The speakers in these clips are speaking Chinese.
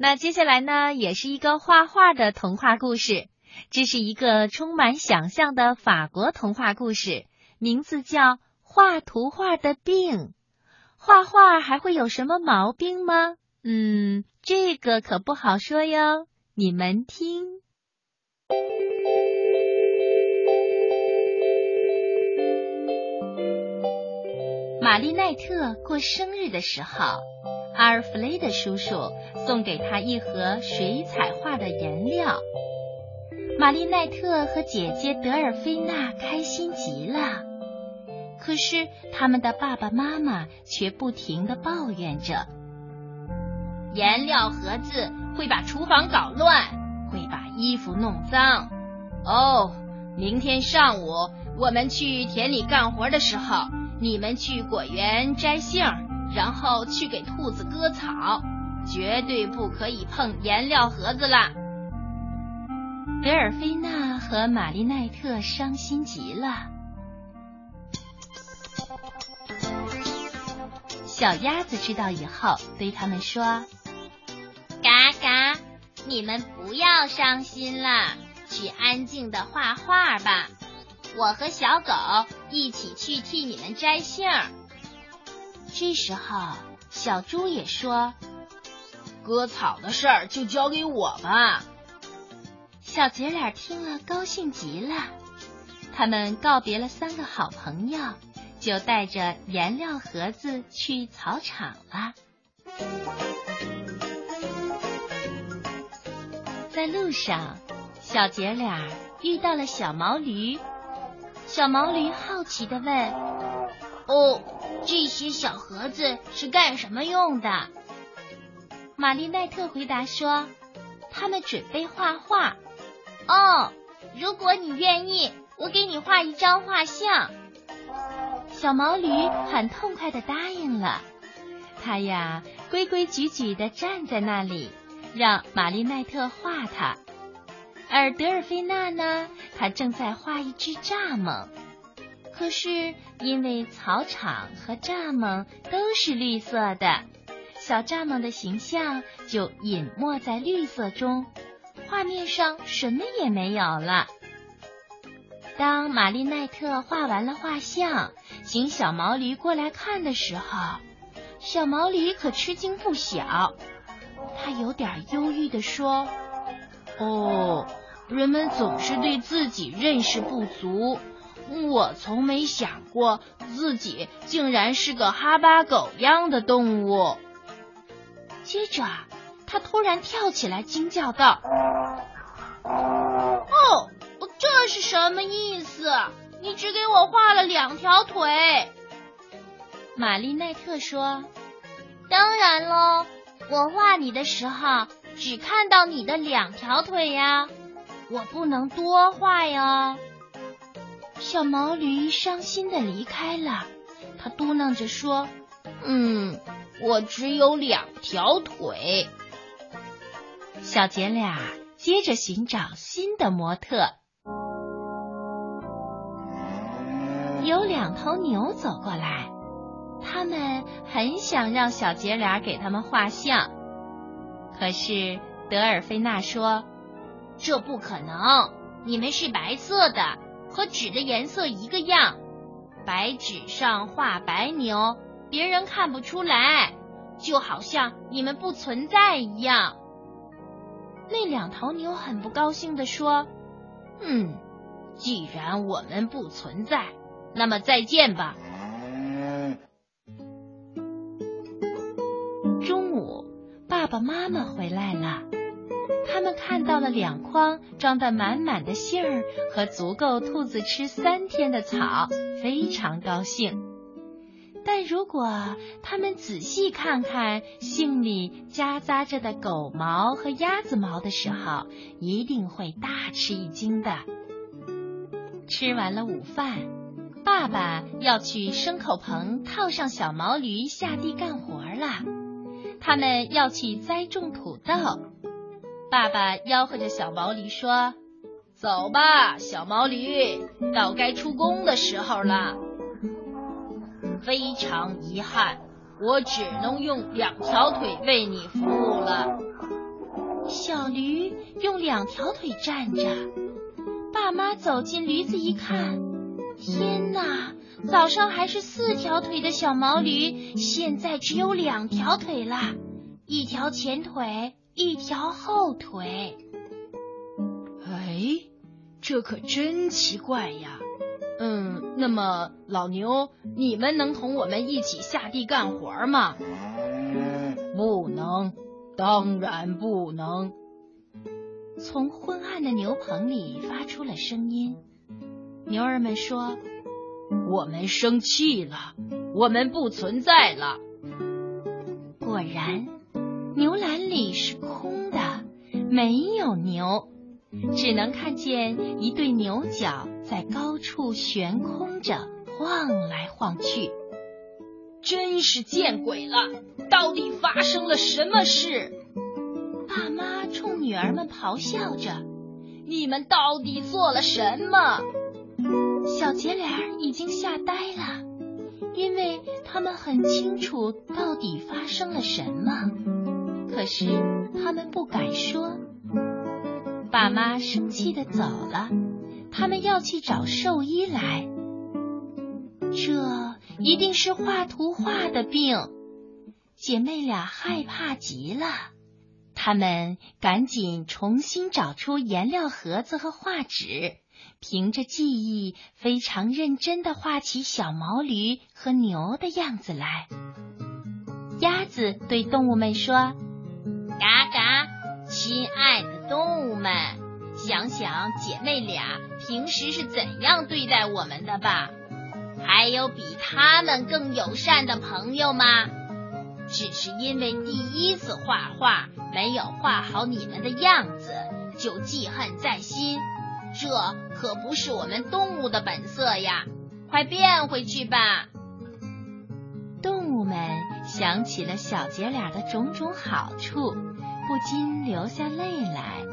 那接下来呢，也是一个画画的童话故事。这是一个充满想象的法国童话故事，名字叫《画图画的病》。画画还会有什么毛病吗？嗯，这个可不好说哟。你们听，玛丽奈特过生日的时候，阿尔弗雷德叔叔送给他一盒水彩画的颜料。玛丽奈特和姐姐德尔菲娜开心极了，可是他们的爸爸妈妈却不停的抱怨着：颜料盒子会把厨房搞乱，会把衣服弄脏。哦，明天上午我们去田里干活的时候，你们去果园摘杏，然后去给兔子割草，绝对不可以碰颜料盒子啦。德尔菲娜和玛丽奈特伤心极了。小鸭子知道以后，对他们说：“嘎嘎，你们不要伤心了，去安静的画画吧。我和小狗一起去替你们摘杏。”这时候，小猪也说：“割草的事儿就交给我吧。”小姐俩听了，高兴极了。他们告别了三个好朋友，就带着颜料盒子去草场了。在路上，小姐俩遇到了小毛驴。小毛驴好奇的问：“哦，这些小盒子是干什么用的？”玛丽奈特回答说：“他们准备画画。”哦，如果你愿意，我给你画一张画像。小毛驴很痛快的答应了。他呀，规规矩矩的站在那里，让玛丽奈特画他。而德尔菲娜呢，她正在画一只蚱蜢。可是因为草场和蚱蜢都是绿色的，小蚱蜢的形象就隐没在绿色中。画面上什么也没有了。当玛丽奈特画完了画像，请小毛驴过来看的时候，小毛驴可吃惊不小。他有点忧郁的说：“哦，人们总是对自己认识不足，我从没想过自己竟然是个哈巴狗样的动物。”接着。他突然跳起来，惊叫道：“哦，这是什么意思？你只给我画了两条腿。”玛丽奈特说：“当然喽，我画你的时候只看到你的两条腿呀，我不能多画呀。”小毛驴伤心的离开了，他嘟囔着说：“嗯，我只有两条腿。”小姐俩接着寻找新的模特。有两头牛走过来，他们很想让小姐俩给他们画像，可是德尔菲娜说：“这不可能，你们是白色的，和纸的颜色一个样，白纸上画白牛，别人看不出来，就好像你们不存在一样。”那两头牛很不高兴的说：“嗯，既然我们不存在，那么再见吧。”中午，爸爸妈妈回来了，他们看到了两筐装的满满的杏儿和足够兔子吃三天的草，非常高兴。但如果他们仔细看看杏里夹杂着的狗毛和鸭子毛的时候，一定会大吃一惊的。吃完了午饭，爸爸要去牲口棚套上小毛驴下地干活了。他们要去栽种土豆。爸爸吆喝着小毛驴说：“走吧，小毛驴，到该出工的时候了。”非常遗憾，我只能用两条腿为你服务了。小驴用两条腿站着。爸妈走进驴子一看，天哪！早上还是四条腿的小毛驴，现在只有两条腿啦，一条前腿，一条后腿。哎，这可真奇怪呀！嗯，那么老牛，你们能同我们一起下地干活吗？不能，当然不能。从昏暗的牛棚里发出了声音。牛儿们说：“我们生气了，我们不存在了。”果然，牛栏里是空的，没有牛，只能看见一对牛角在高处悬空着，晃来晃去。真是见鬼了！到底发生了什么事？爸妈冲女儿们咆哮着：“你们到底做了什么？”小姐俩已经吓呆了，因为他们很清楚到底发生了什么，可是他们不敢说。爸妈生气的走了，他们要去找兽医来。这一定是画图画的病，姐妹俩害怕极了。他们赶紧重新找出颜料盒子和画纸，凭着记忆非常认真的画起小毛驴和牛的样子来。鸭子对动物们说：“嘎嘎，亲爱的动物们，想想姐妹俩平时是怎样对待我们的吧。还有比他们更友善的朋友吗？”只是因为第一次画画没有画好你们的样子，就记恨在心，这可不是我们动物的本色呀！快变回去吧。动物们想起了小姐俩的种种好处，不禁流下泪来。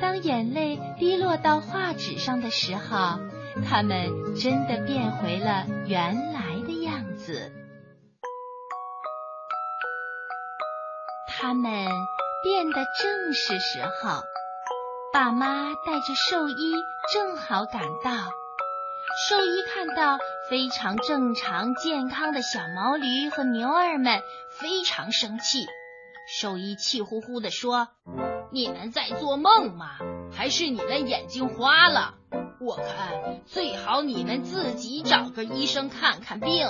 当眼泪滴落到画纸上的时候，它们真的变回了原来的样子。他们变得正是时候，爸妈带着兽医正好赶到。兽医看到非常正常健康的小毛驴和牛儿们，非常生气。兽医气呼呼地说：“你们在做梦吗？还是你们眼睛花了？我看最好你们自己找个医生看看病。”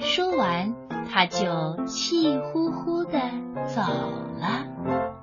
说完。他就气呼呼的走了。